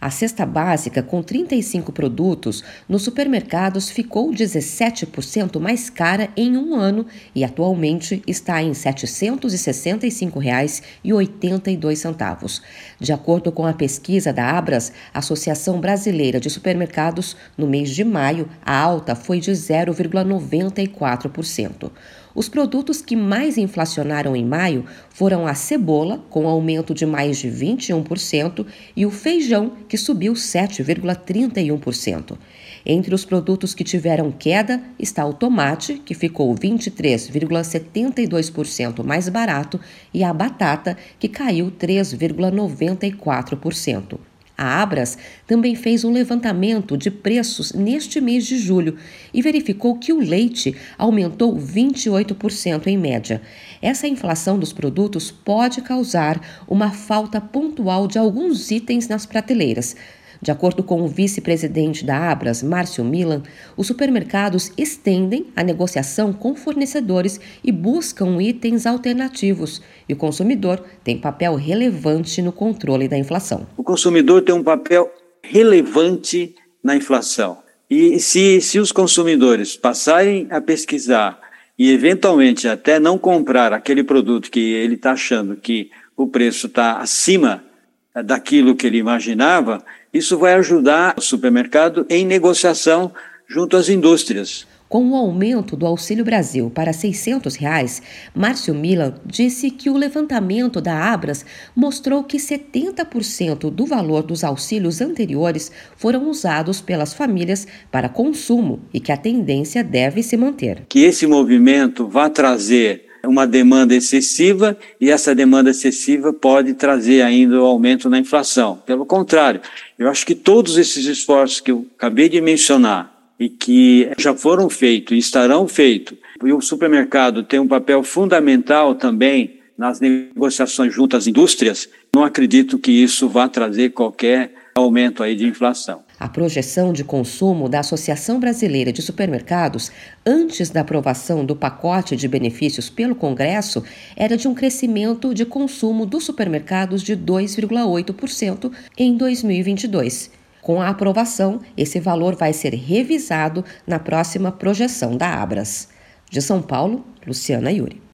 A cesta básica, com 35 produtos, nos supermercados ficou 17% mais cara em um ano e atualmente está em R$ 765,82. De acordo com a pesquisa da Abras, Associação Brasileira de Supermercados, no mês de maio, a alta foi de 0,94%. Os produtos que mais inflacionaram em maio foram a cebola, com aumento de mais de 21%, e o feijão, que subiu 7,31%. Entre os produtos que tiveram queda está o tomate, que ficou 23,72% mais barato, e a batata, que caiu 3,94%. A Abras também fez um levantamento de preços neste mês de julho e verificou que o leite aumentou 28% em média. Essa inflação dos produtos pode causar uma falta pontual de alguns itens nas prateleiras. De acordo com o vice-presidente da Abras, Márcio Milan, os supermercados estendem a negociação com fornecedores e buscam itens alternativos. E o consumidor tem papel relevante no controle da inflação. O consumidor tem um papel relevante na inflação. E se, se os consumidores passarem a pesquisar e, eventualmente, até não comprar aquele produto que ele está achando que o preço está acima daquilo que ele imaginava, isso vai ajudar o supermercado em negociação junto às indústrias. Com o aumento do Auxílio Brasil para 600 reais, Márcio Milan disse que o levantamento da Abras mostrou que 70% do valor dos auxílios anteriores foram usados pelas famílias para consumo e que a tendência deve se manter. Que esse movimento vá trazer uma demanda excessiva e essa demanda excessiva pode trazer ainda o aumento na inflação. Pelo contrário, eu acho que todos esses esforços que eu acabei de mencionar e que já foram feitos e estarão feitos, e o supermercado tem um papel fundamental também nas negociações junto às indústrias, não acredito que isso vá trazer qualquer aumento aí de inflação. A projeção de consumo da Associação Brasileira de Supermercados, antes da aprovação do pacote de benefícios pelo Congresso, era de um crescimento de consumo dos supermercados de 2,8% em 2022. Com a aprovação, esse valor vai ser revisado na próxima projeção da Abras. De São Paulo, Luciana Yuri.